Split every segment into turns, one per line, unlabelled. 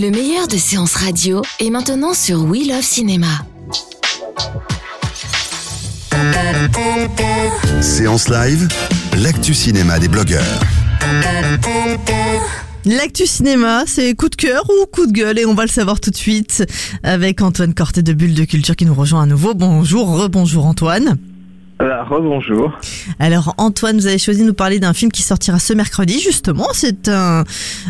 Le meilleur de séances radio est maintenant sur We Love Cinéma.
Séance live, l'actu cinéma des blogueurs.
L'actu cinéma, c'est coup de cœur ou coup de gueule et on va le savoir tout de suite avec Antoine Corté de Bulle de Culture qui nous rejoint à nouveau. Bonjour, rebonjour Antoine.
Euh, Rebonjour.
Alors Antoine, vous avez choisi de nous parler d'un film qui sortira ce mercredi justement. C'est un-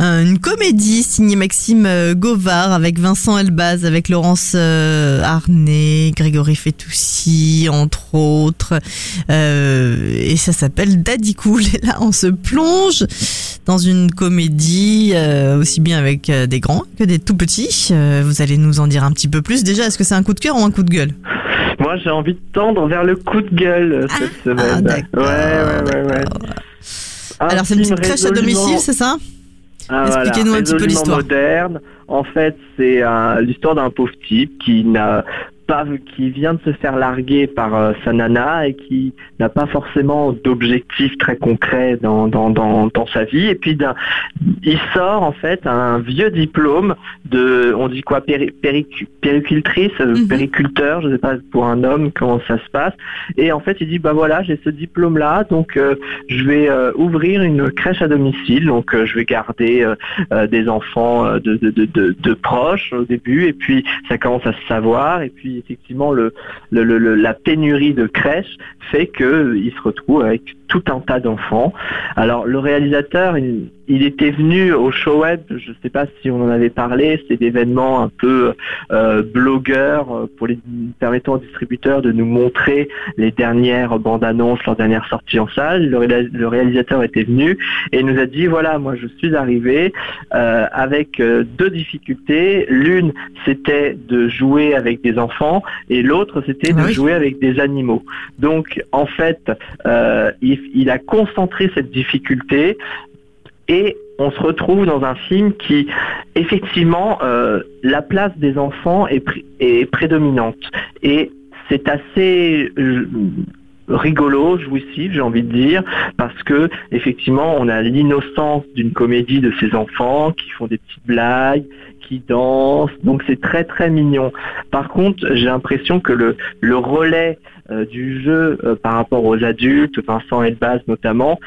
une comédie signée Maxime euh, Govard avec Vincent Elbaz, avec Laurence euh, Arnay, Grégory Fetoussi entre autres. Euh, et ça s'appelle Daddy Cool. Et là on se plonge dans une comédie euh, aussi bien avec euh, des grands que des tout petits. Euh, vous allez nous en dire un petit peu plus. Déjà, est-ce que c'est un coup de cœur ou un coup de gueule?
Moi, j'ai envie de tendre vers le coup de gueule euh, cette
Ah,
semaine.
d'accord.
ouais, ouais, ouais, ouais.
Alors c'est une petite crèche à domicile, c'est ça
Ah,
Expliquez-nous
voilà,
un petit peu l'histoire.
moderne. En fait, c'est euh, l'histoire d'un pauvre type qui n'a pas, qui vient de se faire larguer par euh, sa nana et qui n'a pas forcément d'objectif très concret dans, dans, dans, dans sa vie. Et puis, il sort en fait un vieux diplôme de, on dit quoi, péri, péricu- péricultrice, euh,
Mhm.
périculteur, je sais pas pour un homme comment ça se passe. Et en fait, il dit bah voilà, j'ai ce diplôme-là, donc euh, je vais euh, ouvrir une crèche à domicile. Donc, je vais garder des enfants de, de, de, de, de proches au début, et puis ça commence à se savoir. Et puis, effectivement, le, la pénurie de crèches fait que euh, se retrouve avec tout un tas d'enfants. Alors, le réalisateur, il, il était venu au show web. Je ne sais pas si on en avait parlé. C'est d'événements un peu euh, blogueurs euh, pour les permettant aux distributeurs de nous montrer les dernières bandes annonces, leurs dernières sorties en salle. Le, réa- le réalisateur était venu et nous a dit voilà, moi je suis arrivé euh, avec deux difficultés. L'une, c'était de jouer avec des enfants et l'autre, c'était
Ah
de
oui.
jouer avec des animaux. Donc en fait, euh, il, il a concentré cette difficulté et on se retrouve dans un film qui, effectivement, euh, la place des enfants est, pr- est prédominante. Et c'est assez euh, rigolo, jouissif, j'ai envie de dire, parce que effectivement, on a l'innocence d'une comédie de ces enfants qui font des petites blagues, qui dansent, donc c'est très très mignon. Par contre, j'ai l'impression que le, relais euh, du jeu euh, par rapport aux adultes, Vincent Elbaz notamment,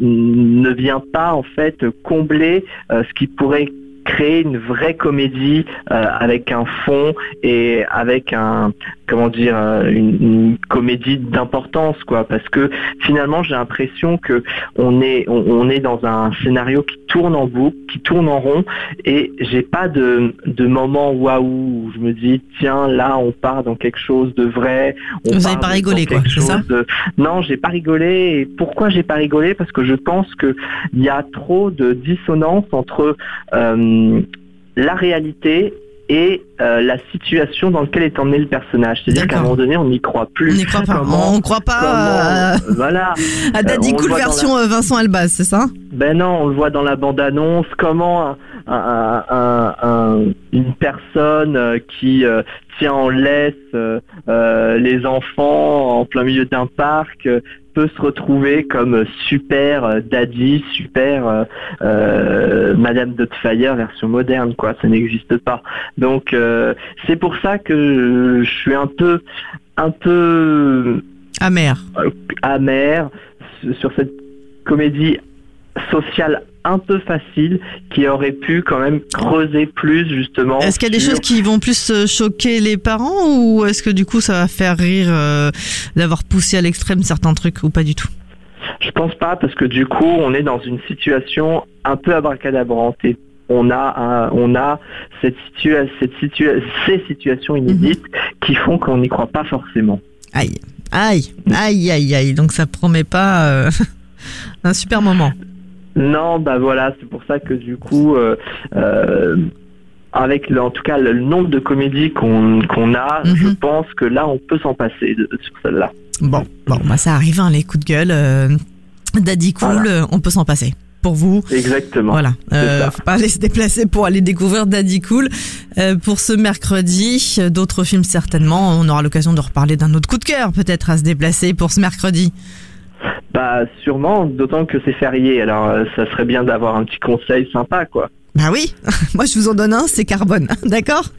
ne vient pas en fait combler euh, ce qui pourrait créer une vraie comédie avec un fond et avec un comment dire euh, une, une comédie d'importance quoi. Parce que finalement j'ai l'impression que on est on, on est dans un scénario qui tourne en boucle qui tourne en rond et j'ai pas de de moment waouh où je me dis tiens là on part dans quelque chose de vrai on
Vous avez
part
pas rigolé, quoi, c'est ça
chose de- non j'ai pas rigolé. Et pourquoi j'ai pas rigolé? Parce que je pense que il y a trop de dissonance entre euh, la réalité et euh, la situation dans laquelle est emmené le personnage. C'est-à-dire qu'à un moment donné, on n'y croit plus.
On n'y croit pas.
Comment-
on croit pas
comment- voilà.
à, Daddy Cool
dans
version euh, Vincent Elbaz, c'est ça?
Ben non, on le voit dans la bande-annonce. Comment un- un- un- un- une personne euh, qui euh, tient en laisse euh, euh, les enfants en plein milieu d'un parc euh, peut se retrouver comme super euh, daddy, super euh, euh, Madame Doubtfire version moderne, quoi. Ça n'existe pas. Donc euh, c'est pour ça que je suis un peu, un peu
Amer.
amer sur cette comédie sociale un peu facile qui aurait pu quand même creuser plus justement.
Est-ce qu'il y a des
sur-
choses qui vont plus euh, choquer les parents ou est-ce que du coup ça va faire rire euh, d'avoir poussé à l'extrême certains trucs ou pas du tout?
Je pense pas parce que du coup on est dans une situation un peu abracadabrante et on a un- on a cette situa cette situa ces situations inédites qui font qu'on n'y croit pas forcément.
Aïe, aïe, aïe, aïe, aïe. Donc ça promet pas. euh, Un super moment.
Non, bah voilà, c'est pour ça que du coup, euh, euh, avec le- en tout cas le nombre de comédies qu'on qu'on a,
Mhm.
je pense que là, on peut s'en passer de- sur celle-là.
Bon, bon, bah ça arrive, hein, les coups de gueule. euh, Daddy Cool,
Voilà.
on peut s'en passer. Pour vous,
Exactement.
voilà. Euh, faut pas aller se déplacer pour aller découvrir Daddy Cool. Euh, pour ce mercredi, d'autres films certainement. On aura l'occasion de reparler d'un autre coup de cœur, peut-être à se déplacer pour ce mercredi.
Bah sûrement, d'autant que c'est férié. Alors, euh, ça serait bien d'avoir un petit conseil sympa, quoi.
Bah oui, moi je vous en donne un, c'est Carbone, d'accord?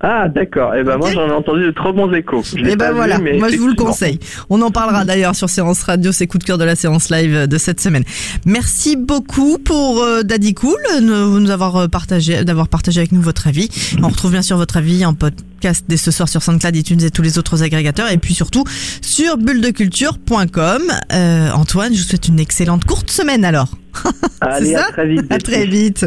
Ah d'accord. Et ben moi j'en ai entendu de trop bons échos. Je
Et ben
pas vu,
voilà,
mais
moi je vous le conseille. On en parlera d'ailleurs sur Séance Radio, c'est coups de cœur de la séance live de cette semaine. Merci beaucoup pour euh, Daddy Cool, euh, nous, nous avoir euh, partagé, d'avoir partagé avec nous votre avis. On retrouve bien sûr votre avis en podcast dès ce soir sur SoundCloud, iTunes et tous les autres agrégateurs, et puis surtout sur bulledeculture.com. Euh, Antoine, je vous souhaite une excellente courte semaine alors.
Allez,
ça
à très vite.
À très vite.